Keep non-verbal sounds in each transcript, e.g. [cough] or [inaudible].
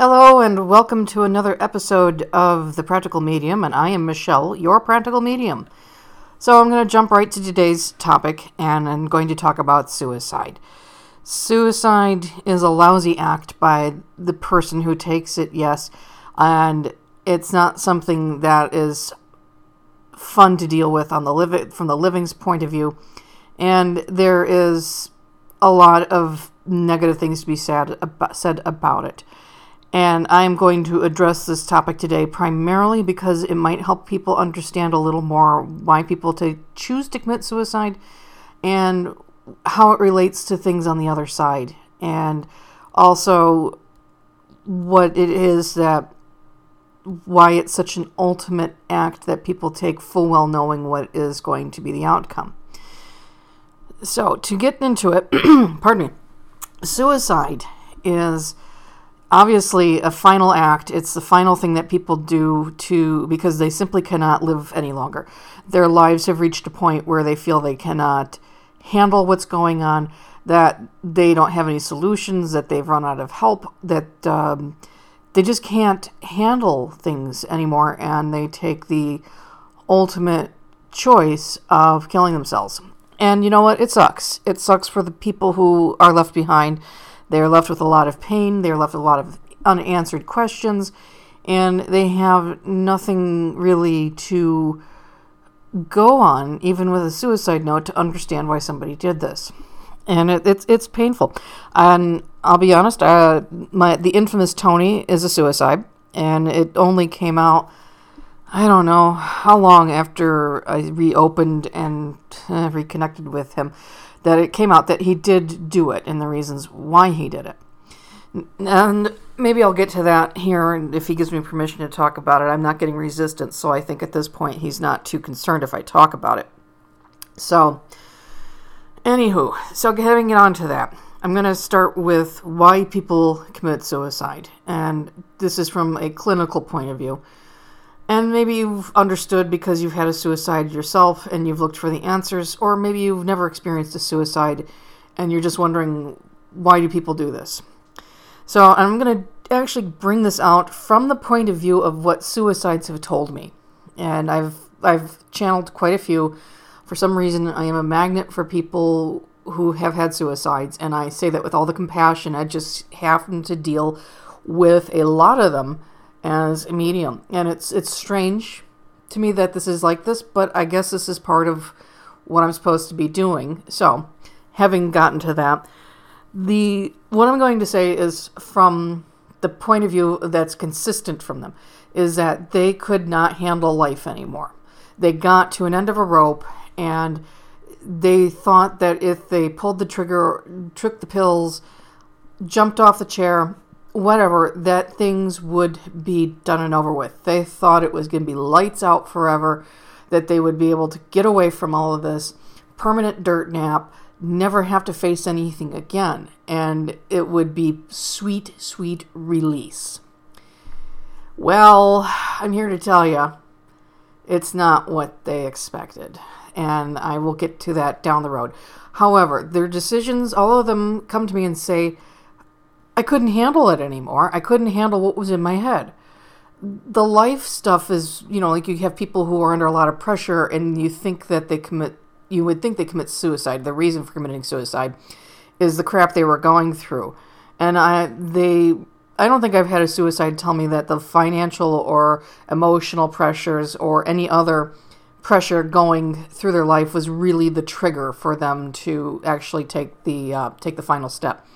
Hello, and welcome to another episode of The Practical Medium, and I am Michelle, your practical medium. So, I'm going to jump right to today's topic, and I'm going to talk about suicide. Suicide is a lousy act by the person who takes it, yes, and it's not something that is fun to deal with on the from the living's point of view, and there is a lot of negative things to be said about, said about it. And I'm going to address this topic today primarily because it might help people understand a little more why people to choose to commit suicide and how it relates to things on the other side. And also what it is that why it's such an ultimate act that people take full well knowing what is going to be the outcome. So, to get into it, [clears throat] pardon me, suicide is obviously a final act. It's the final thing that people do to because they simply cannot live any longer. Their lives have reached a point where they feel they cannot handle what's going on, that they don't have any solutions, that they've run out of help, that um, they just can't handle things anymore, and they take the ultimate choice of killing themselves. And you know what? It sucks. It sucks for the people who are left behind they're left with a lot of pain, they're left with a lot of unanswered questions, and they have nothing really to go on, even with a suicide note, to understand why somebody did this. And it, it's it's painful. And I'll be honest, uh, my the infamous Tony is a suicide, and it only came out. I don't know how long after I reopened and uh, reconnected with him that it came out that he did do it and the reasons why he did it. And maybe I'll get to that here and if he gives me permission to talk about it. I'm not getting resistance, so I think at this point he's not too concerned if I talk about it. So, anywho, so getting on to that, I'm going to start with why people commit suicide. And this is from a clinical point of view. And maybe you've understood because you've had a suicide yourself and you've looked for the answers, or maybe you've never experienced a suicide and you're just wondering why do people do this? So I'm going to actually bring this out from the point of view of what suicides have told me. And I've I've channeled quite a few. For some reason, I am a magnet for people who have had suicides, and I say that with all the compassion. I just happen to deal with a lot of them as a medium. And it's it's strange to me that this is like this, but I guess this is part of what I'm supposed to be doing. So, having gotten to that, the what I'm going to say is from the point of view that's consistent from them is that they could not handle life anymore. They got to an end of a rope and they thought that if they pulled the trigger, took the pills, jumped off the chair, whatever, that things would be done and over with. They thought it was going to be lights out forever, that they would be able to get away from all of this, permanent dirt nap, never have to face anything again, and it would be sweet, sweet release. Well, I'm here to tell you, it's not what they expected, and I will get to that down the road. However, their decisions, all of them come to me and say, I couldn't handle it anymore. I couldn't handle what was in my head. The life stuff is, you know, like you have people who are under a lot of pressure and you think that they commit, you would think they commit suicide. The reason for committing suicide is the crap they were going through. And I, they, I don't think I've had a suicide tell me that the financial or emotional pressures or any other pressure going through their life was really the trigger for them to actually take the uh, take the final step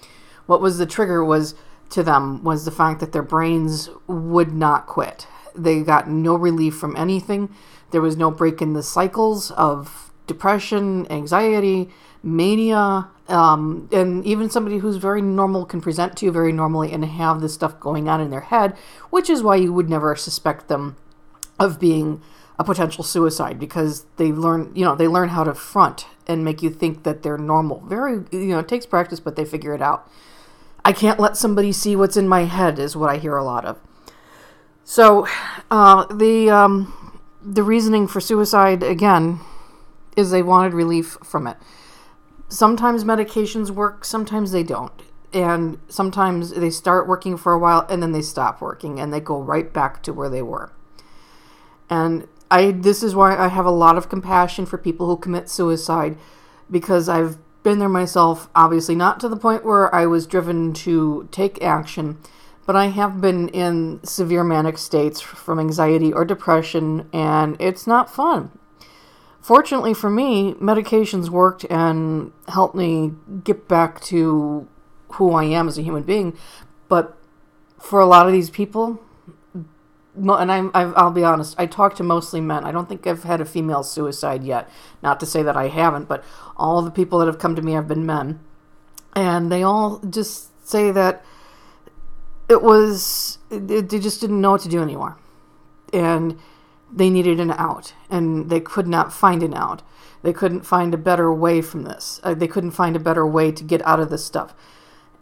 what was the trigger was to them was the fact that their brains would not quit. They got no relief from anything. There was no break in the cycles of depression, anxiety, mania, um, and even somebody who's very normal can present to you very normally and have this stuff going on in their head, which is why you would never suspect them of being a potential suicide because they learn, you know, they learn how to front and make you think that they're normal. Very, you know, it takes practice, but they figure it out. I can't let somebody see what's in my head is what I hear a lot of. So, uh, the um, the reasoning for suicide again is they wanted relief from it. Sometimes medications work, sometimes they don't. and sometimes they start working for a while and then they stop working and they go right back to where they were. And I this is why I have a lot of compassion for people who commit suicide because I've been there myself, obviously not to the point where I was driven to take action, but I have been in severe manic states from anxiety or depression and it's not fun. Fortunately for me, medications worked and helped me get back to who I am as a human being. But for a lot of these people, and I'm, i will be honest, I talk to mostly men. I don't think I've had a female suicide yet. Not to say that I haven't, but all the people that have come to me have been men. And they all just say that it was, they just didn't know what to do anymore. And they needed an out, and they could not find an out. They couldn't find a better way from this. Uh, they couldn't find a better way to get out of this stuff.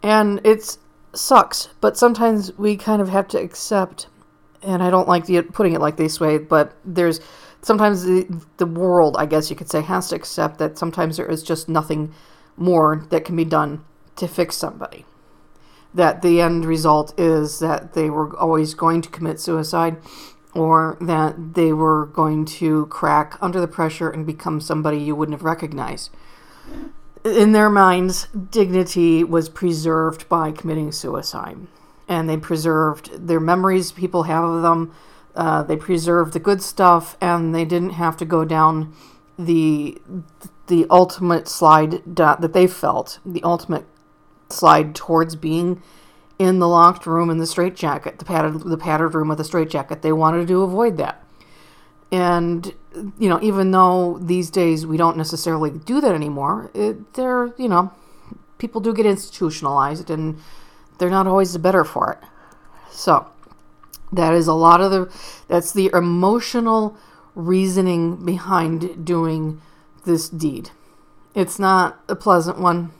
And it sucks, but sometimes we kind of have to accept and I don't like the, putting it like this way, but there's sometimes the, the world, I guess you could say, has to accept that sometimes there is just nothing more that can be done to fix somebody. That the end result is that they were always going to commit suicide or that they were going to crack under the pressure and become somebody you wouldn't have recognized. In their minds, dignity was preserved by committing suicide and they preserved their memories people have of them. Uh, they preserved the good stuff, and they didn't have to go down the the ultimate slide that they felt, the ultimate slide towards being in the locked room in the straitjacket, the padded the padded room with the straitjacket. They wanted to avoid that. And you know, even though these days we don't necessarily do that anymore, it, they're you know, people do get institutionalized and they're not always the better for it. So that is a lot of the that's the emotional reasoning behind doing this deed. It's not a pleasant one.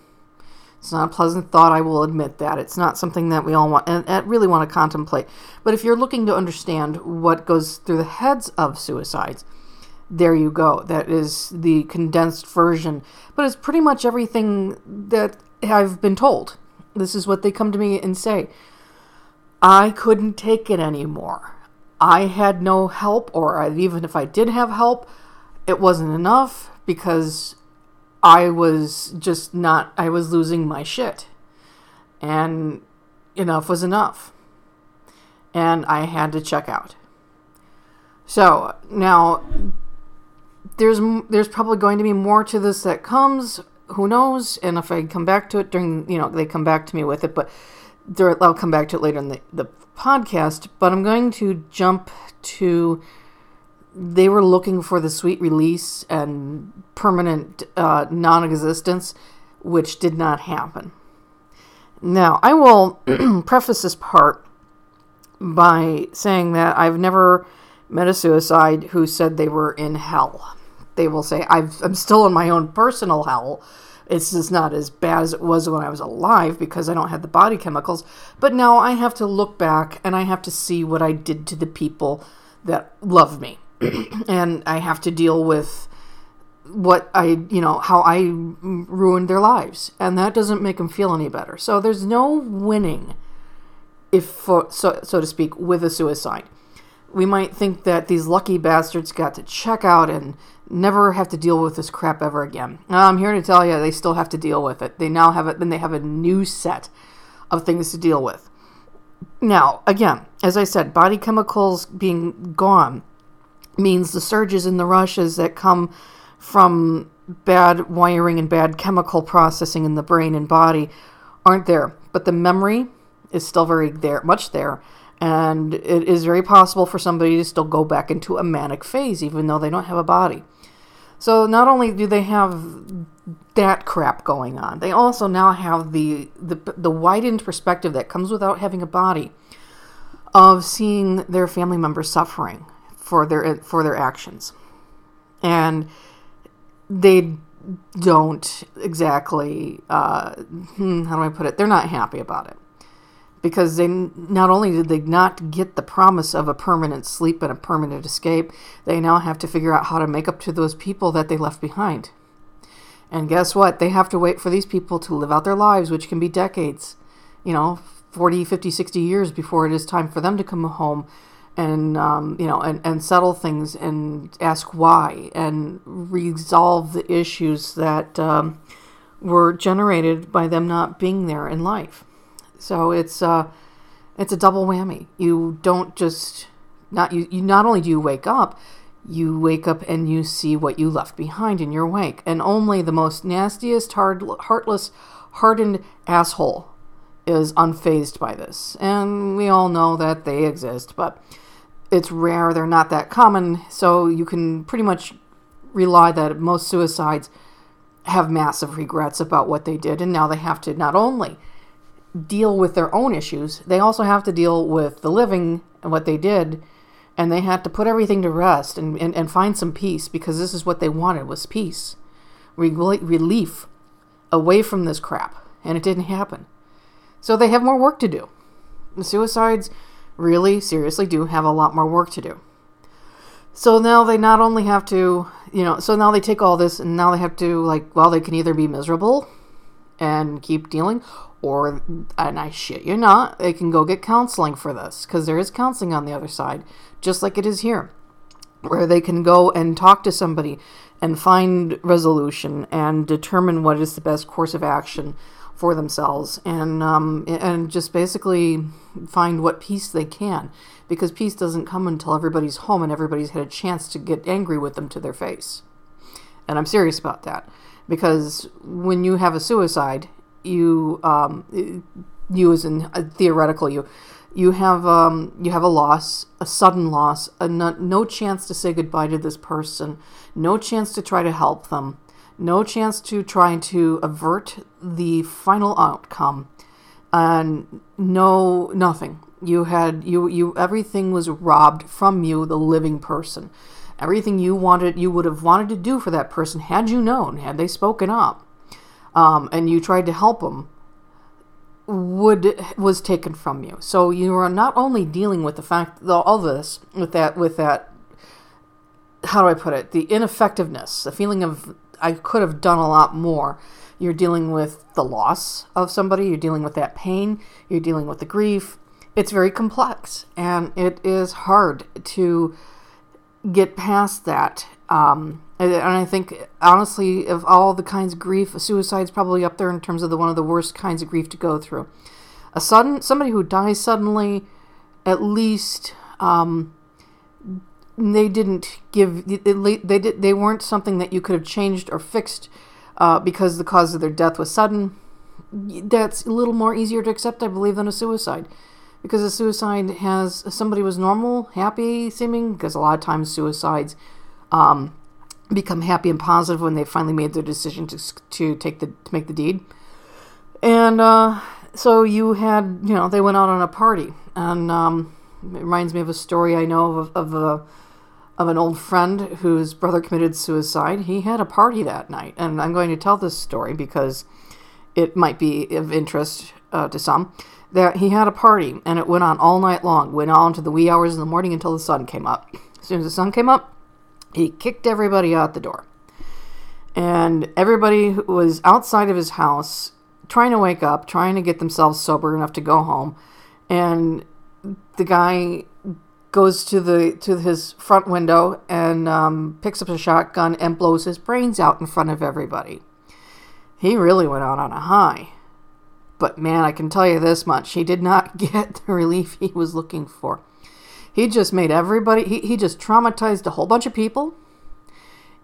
It's not a pleasant thought, I will admit that. It's not something that we all want and, and really want to contemplate. But if you're looking to understand what goes through the heads of suicides, there you go. That is the condensed version. But it's pretty much everything that I've been told. This is what they come to me and say. I couldn't take it anymore. I had no help, or even if I did have help, it wasn't enough because I was just not, I was losing my shit. And enough was enough. And I had to check out. So now there's there's probably going to be more to this that comes who knows? And if I come back to it during, you know, they come back to me with it, but I'll come back to it later in the, the podcast. But I'm going to jump to they were looking for the sweet release and permanent uh, non existence, which did not happen. Now, I will [clears throat] preface this part by saying that I've never met a suicide who said they were in hell they will say, i am still in my own personal hell. It's just not as bad as it was when I was alive because I don't have the body chemicals. But now I have to look back and I have to see what I did to the people that love me. [clears throat] and I have to deal with what I, you know, how I ruined their lives. And that doesn't make them feel any better. So there's no winning, if so, so to speak, with a suicide we might think that these lucky bastards got to check out and never have to deal with this crap ever again. I'm here to tell you they still have to deal with it. They now have it, then they have a new set of things to deal with. Now, again, as I said, body chemicals being gone means the surges and the rushes that come from bad wiring and bad chemical processing in the brain and body aren't there. But the memory is still very there, much there and it is very possible for somebody to still go back into a manic phase, even though they don't have a body. So not only do they have that crap going on, they also now have the, the, the widened perspective that comes without having a body of seeing their family members suffering for their for their actions. And they don't exactly uh, hmm, how do I put it? They're not happy about it because they not only did they not get the promise of a permanent sleep and a permanent escape, they now have to figure out how to make up to those people that they left behind. And guess what? They have to wait for these people to live out their lives, which can be decades. you know, 40, 50, 60 years before it is time for them to come home and um, you know and, and settle things and ask why and resolve the issues that um, were generated by them not being there in life so it's uh, it's a double whammy you don't just not you, you not only do you wake up you wake up and you see what you left behind in your wake and only the most nastiest hard, heartless hardened asshole is unfazed by this. And we all know that they exist, but it's rare. They're not that common. So you can pretty much rely that most suicides have massive regrets about what they did. And now they have to not only deal with their own issues, they also have to deal with the living and what they did. And they had to put everything to rest and, and, and find some peace because this is what they wanted was peace, relief away from this crap. And it didn't happen. So they have more work to do. The suicides really, seriously do have a lot more work to do. So now they not only have to, you know, so now they take all this and now they have to, like, well, they can either be miserable and keep dealing, or, and I shit you not, they can go get counseling for this, because there is counseling on the other side, just like it is here, where they can go and talk to somebody and find resolution and determine what is the best course of action for themselves and um, and just basically find what peace they can because peace doesn't come until everybody's home and everybody's had a chance to get angry with them to their face. And i'm serious about that because when you have a suicide you um, you as in uh, theoretical you you have um, you have a loss, a sudden loss, a no, no chance to say goodbye to this person, no chance to try to help them, no chance to try to avert the final outcome, and no nothing. You had you you everything was robbed from you, the living person. Everything you wanted, you would have wanted to do for that person had you known, had they spoken up, um, and you tried to help them, would was taken from you. So you are not only dealing with the fact all this with that with that how do I put it the ineffectiveness, the feeling of I could have done a lot more. You're dealing with the loss of somebody, you're dealing with that pain, you're dealing with the grief. It's very complex and it is hard to get past that. Um, and I think, honestly, of all the kinds of grief, suicide's probably up there in terms of the one of the worst kinds of grief to go through. A sudden, somebody who dies suddenly, at least um, they didn't give they did they weren't something that you could have changed or fixed uh, because the cause of their death was sudden. That's a little more easier to accept, I believe, than a suicide, because a suicide has somebody was normal, happy seeming. Because a lot of times suicides um, become happy and positive when they finally made their decision to to take the to make the deed, and uh, so you had you know they went out on a party and. Um, it reminds me of a story I know of, of a of an old friend whose brother committed suicide. He had a party that night, and I'm going to tell this story because it might be of interest uh, to some. That he had a party, and it went on all night long, went on to the wee hours in the morning until the sun came up. As soon as the sun came up, he kicked everybody out the door. And everybody was outside of his house trying to wake up, trying to get themselves sober enough to go home. And the guy goes to the to his front window and um, picks up a shotgun and blows his brains out in front of everybody. He really went out on a high. But man, I can tell you this much: he did not [laughs] get the relief he was looking for. He just made everybody. He, he just traumatized a whole bunch of people.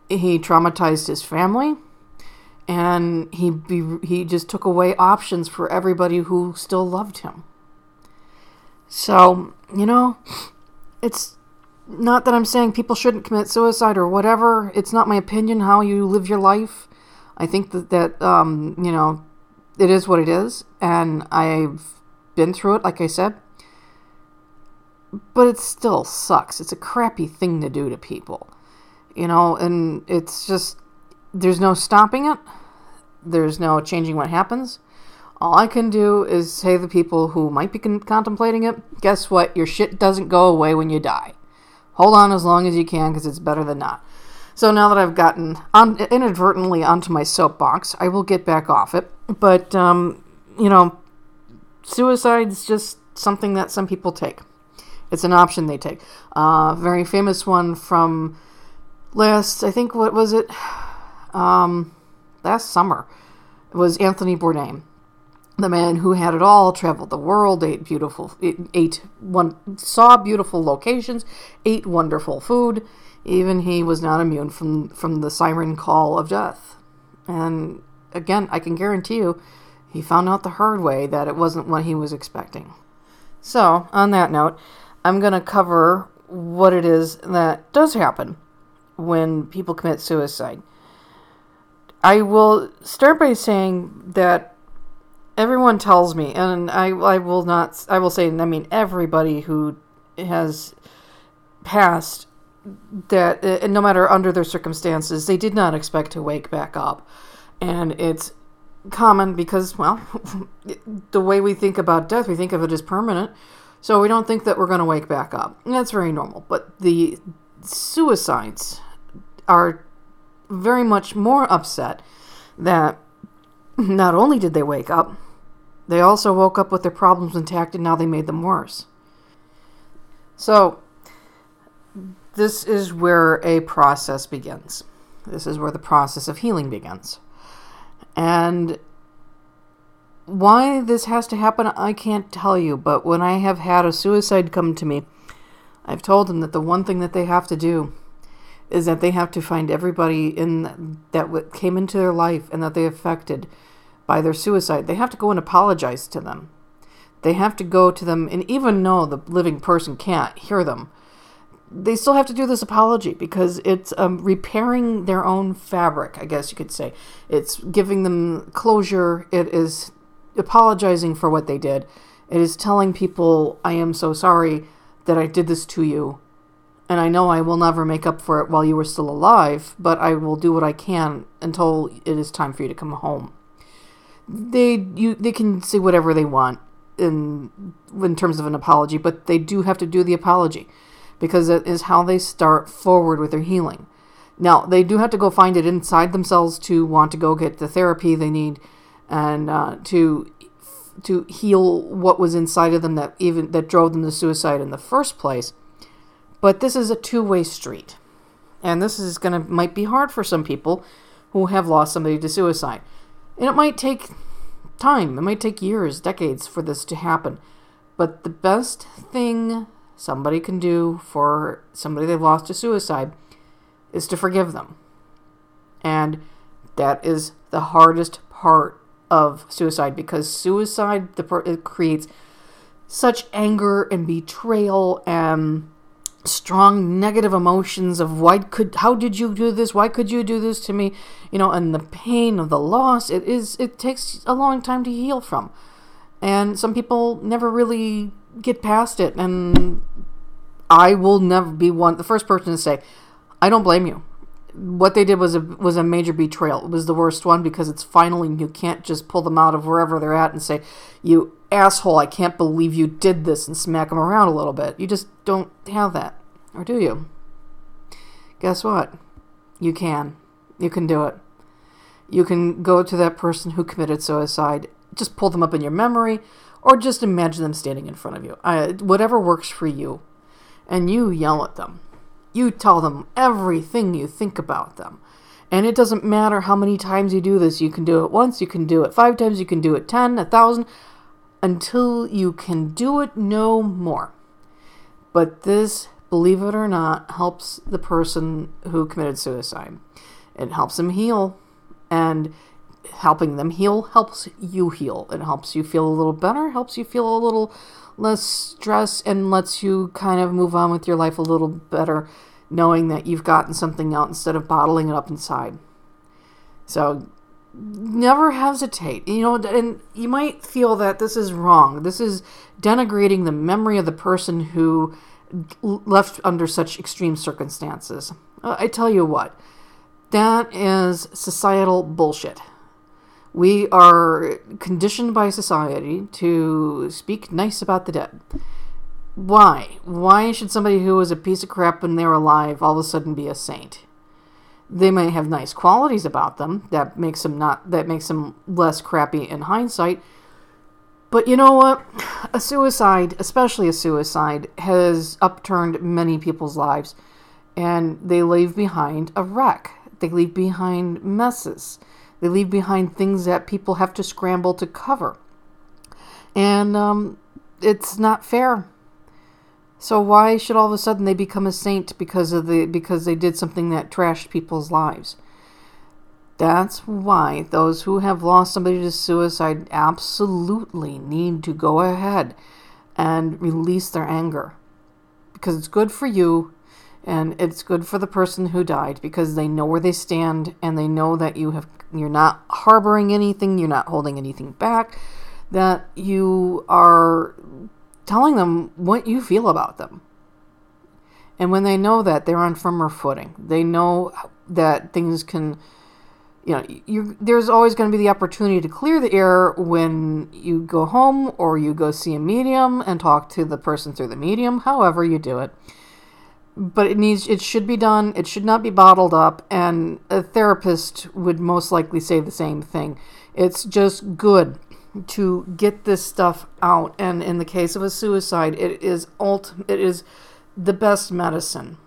He traumatized his family, and he be, he just took away options for everybody who still loved him. So you know, it's not that I'm saying people shouldn't commit suicide or whatever. It's not my opinion how you live your life. I think that that um, you know, it is what it is, and I've been through it, like I said. But it still sucks. It's a crappy thing to do to people, you know, and it's just there's no stopping it. There's no changing what happens. All I can do is say the people who might be con- contemplating it, guess what? Your shit doesn't go away when you die. Hold on as long as you can because it's better than not. So now that I've gotten on, inadvertently onto my soapbox, I will get back off it. But, um, you know, suicide's just something that some people take. It's an option they take. Uh, very famous one from last, I think, what was it? [sighs] Um, last summer was Anthony Bourdain, the man who had it all, traveled the world, ate beautiful, ate one, saw beautiful locations, ate wonderful food. Even he was not immune from from the siren call of death. And again, I can guarantee you, he found out the hard way that it wasn't what he was expecting. So, on that note, I'm going to cover what it is that does happen when people commit suicide. I will start by saying that everyone tells me, and I, I will not, I will say, I mean, everybody who has passed that, uh, no matter under their circumstances, they did not expect to wake back up. And it's common because, well, [laughs] the way we think about death, we think of it as permanent. So we don't think that we're going to wake back up. And that's very normal. But the suicides are very much more upset that [laughs] not only did they wake up, they also woke up with their problems intact and now they made them worse. So, this is where a process begins. This is where the process of healing begins. And why this has to happen, I can't tell you, but when I have had a suicide come to me, I've told them that the one thing that they have to do is that they have to find everybody in that came into their life and that they affected by their suicide. They have to go and apologize to them. They have to go to them, and even though the living person can't hear them, they still have to do this apology because it's um, repairing their own fabric, I guess you could say. It's giving them closure. It is apologizing for what they did. It is telling people, I am so sorry that I did this to you and I know I will never make up for it while you are still alive, but I will do what I can until it is time for you to come home. They you they can say whatever they want in in terms of an apology, but they do have to do the apology because it is how they start forward with their healing. Now they do have to go find it inside themselves to want to go get the therapy they need and uh, to to heal what was inside of them that even that drove them to suicide in the first place but this is a two-way street. And this is going to might be hard for some people who have lost somebody to suicide. And it might take time. It might take years, decades for this to happen. But the best thing somebody can do for somebody they've lost to suicide is to forgive them. And that is the hardest part of suicide because suicide the it creates such anger and betrayal and strong negative emotions of why could how did you do this? Why could you do this to me? You know and the pain of the loss it is it takes a long time to heal from. And some people never really get past it and i will never be one the first person to say i don't blame you what they did was a was a major betrayal it was the worst one because it's finally you can't just pull them out of wherever they're at and say you asshole, I can't believe you did this and smack them around a little bit. You just don't have that. Or do you? Guess what? You can. You can do it. You can go to that person who committed suicide, just pull them up in your memory, or just imagine them standing in front of you. I, whatever works for you. And you yell at them. You tell them everything you think about them. And it doesn't matter how many times you do this. You can do it once, you can do it five times, you can do it ten, a thousand until you can do it no more. But this, believe it or not, helps the person who committed suicide. It helps them heal, and helping them heal helps you heal. It helps you feel a little better, helps you feel a little less stress, and lets you kind of move on with your life a little better, knowing that you've gotten something out instead of bottling it up inside. So never hesitate. You know, and you might feel that this is wrong. This is denigrating the memory of the person who left under such extreme circumstances. Uh, I tell you what, that is societal bullshit. We are conditioned by society to speak nice about the dead. Why? Why should somebody who was a piece of crap when they were alive all of a sudden be a saint? they may have nice qualities about them that makes them not that makes them less crappy in hindsight But you know what? A suicide, especially a suicide, has upturned many people's lives. And they leave behind a wreck. They leave behind messes. They leave behind things that people have to scramble to cover. And um, it's not fair. So why should all of a sudden they become a saint because of the because they did something that trashed people's lives? That's why those who have lost somebody to suicide absolutely need to go ahead and release their anger. Because it's good for you and it's good for the person who died because they know where they stand and they know that you have you're not harboring anything, you're not holding anything back, that you are telling them what you feel about them. And when they know that, they're on firmer footing. They know that things can, you know, there's always going to be the opportunity to clear the air when you go home or you go see a medium and talk to the person through the medium, however you do it. But it needs, it should be done. It should not be bottled up. And a therapist would most likely say the same thing. It's just good to get this stuff out. And in the case of a suicide, it is ult- it is the best medicine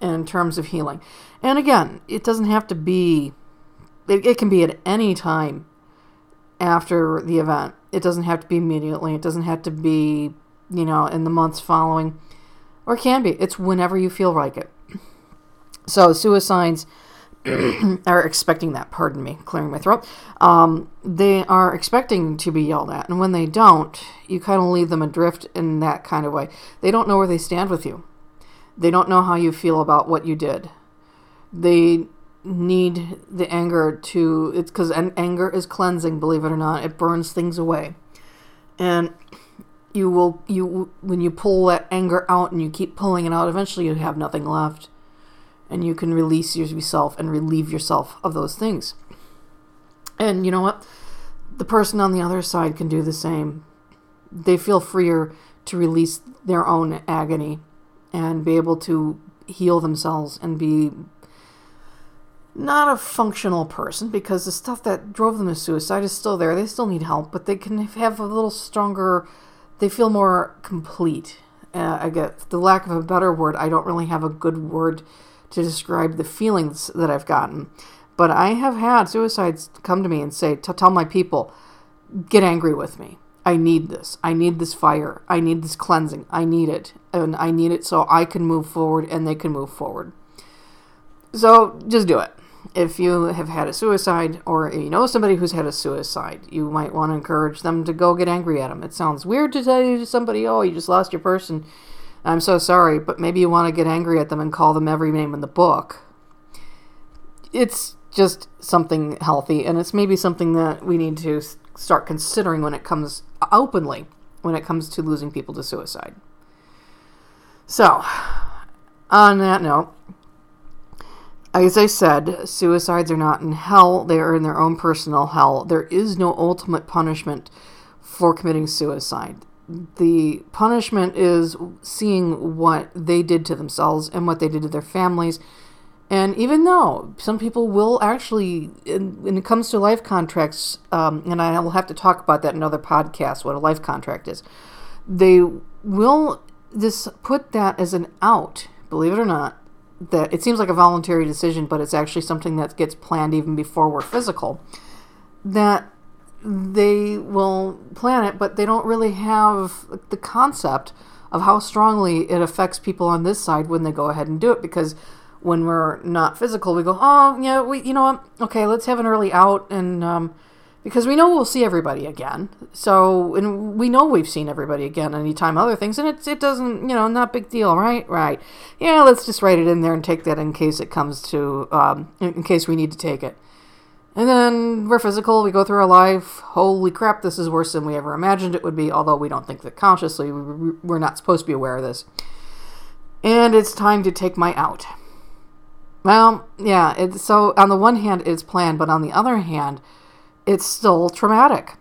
in terms of healing. And again, it doesn't have to be it, it can be at any time after the event. It doesn't have to be immediately. It doesn't have to be, you know, in the months following. Or can be. It's whenever you feel like it. So suicides [clears throat] are expecting that. Pardon me, clearing my throat. Um, they are expecting to be yelled at, and when they don't, you kind of leave them adrift in that kind of way. They don't know where they stand with you. They don't know how you feel about what you did. They need the anger to it's because anger is cleansing. Believe it or not, it burns things away, and you will you when you pull that anger out and you keep pulling it out, eventually you have nothing left and you can release yourself and relieve yourself of those things. And you know what? The person on the other side can do the same. They feel freer to release their own agony and be able to heal themselves and be not a functional person because the stuff that drove them to suicide is still there. They still need help, but they can have a little stronger, they feel more complete. Uh, I get the lack of a better word, I don't really have a good word to describe the feelings that I've gotten. But I have had suicides come to me and say, tell my people, get angry with me. I need this. I need this fire. I need this cleansing. I need it. And I need it so I can move forward and they can move forward. So just do it. If you have had a suicide or you know somebody who's had a suicide, you might want to encourage them to go get angry at them. It sounds weird to tell you to somebody, oh, you just lost your person I'm so sorry, but maybe you want to get angry at them and call them every name in the book. It's just something healthy, and it's maybe something that we need to start considering when it comes openly when it comes to losing people to suicide. So, on that note, as I said, suicides are not in hell, they are in their own personal hell. There is no ultimate punishment for committing suicide the punishment is seeing what they did to themselves and what they did to their families. And even though some people will actually, when it comes to life contracts, um, and I will have to talk about that in another podcast, what a life contract is, they will this put that as an out, believe it or not, that it seems like a voluntary decision, but it's actually something that gets planned even before we're physical. That they will plan it, but they don't really have the concept of how strongly it affects people on this side when they go ahead and do it because when we're not physical we go oh yeah we you know what okay let's have an early out and um, because we know we'll see everybody again so and we know we've seen everybody again anytime other things and it, it doesn't you know not big deal right right yeah let's just write it in there and take that in case it comes to um, in case we need to take it and then we're physical, we go through our life. Holy crap, this is worse than we ever imagined it would be, although we don't think that consciously. We're not supposed to be aware of this. And it's time to take my out. Well, yeah, it's, so on the one hand, it's planned, but on the other hand, it's still traumatic.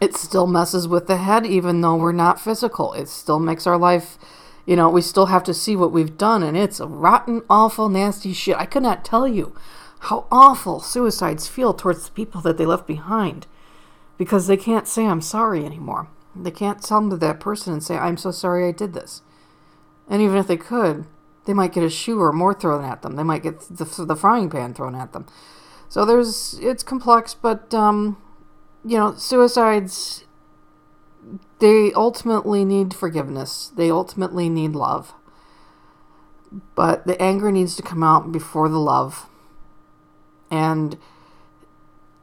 It still messes with the head, even though we're not physical. It still makes our life, you know, we still have to see what we've done, and it's a rotten, awful, nasty shit. I could not tell you how awful suicides feel towards the people that they left behind. because they can't say I'm sorry anymore. They can't come to that person and say I'm so sorry I did this. And even if they could, they might get a shoe or more thrown at them. They might get the, the frying pan thrown at them. So there's it's complex, but um, you know, suicides they ultimately need forgiveness. They ultimately need love. But the anger needs to come out before the love. And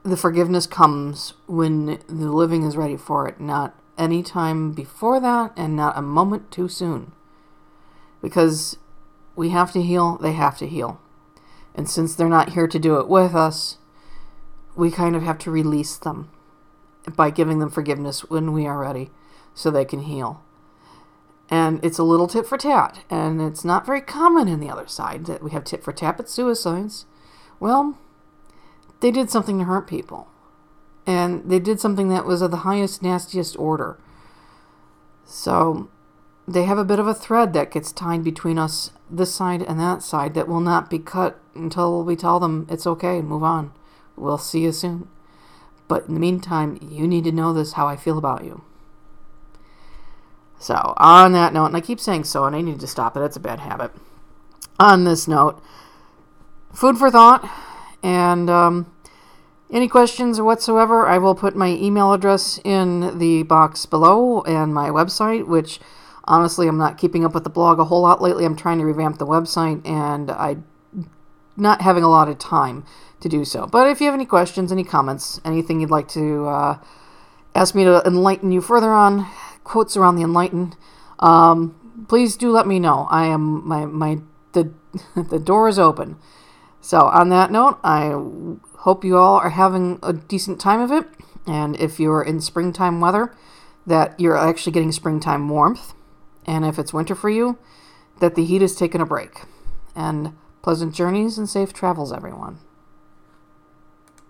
the forgiveness comes when the living is ready for it, not any time before that and not a moment too soon. Because we have to heal, they have to heal. And since they're not here to do it with us, we kind of have to release them by giving them forgiveness when we are ready so they can heal. And it's a little tit for tat, and it's not very common in the other side that we have tit for tat, but suicides. Well, they did something to hurt people. And they did something that was of the highest, nastiest order. So they have a bit of a thread that gets tied between us, this side and that side, that will not be cut until we tell them it's okay, move on. We'll see you soon. But in the meantime, you need to know this how I feel about you. So, on that note, and I keep saying so, and I need to stop it, it's a bad habit. On this note, food for thought, and um, any questions whatsoever, I will put my email address in the box below and my website, which honestly, I'm not keeping up with the blog a whole lot lately. I'm trying to revamp the website, and I'm not having a lot of time to do so. But if you have any questions, any comments, anything you'd like to uh, ask me to enlighten you further on, quotes around the enlightened, um, please do let me know. I am my my the [laughs] the door is open. So on that note, I hope you all are having a decent time of it, and if you're in springtime weather, that you're actually getting springtime warmth, and if it's winter for you, that the heat is taking a break. And pleasant journeys and safe travels, everyone.